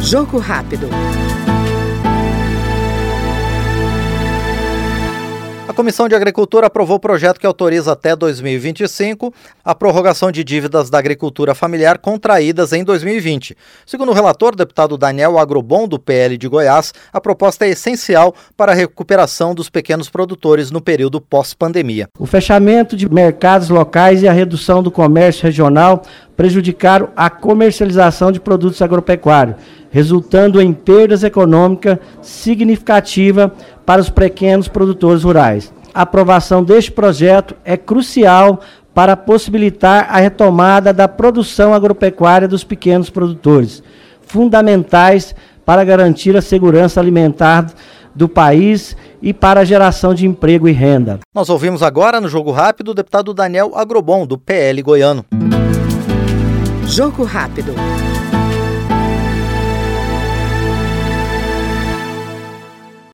Jogo rápido. A Comissão de Agricultura aprovou o projeto que autoriza até 2025 a prorrogação de dívidas da agricultura familiar contraídas em 2020. Segundo o relator, deputado Daniel Agrobon, do PL de Goiás, a proposta é essencial para a recuperação dos pequenos produtores no período pós-pandemia. O fechamento de mercados locais e a redução do comércio regional prejudicaram a comercialização de produtos agropecuários, resultando em perdas econômicas significativas para os pequenos produtores rurais. A aprovação deste projeto é crucial para possibilitar a retomada da produção agropecuária dos pequenos produtores, fundamentais para garantir a segurança alimentar do país e para a geração de emprego e renda. Nós ouvimos agora no Jogo Rápido o deputado Daniel Agrobon, do PL Goiano. Jogo rápido.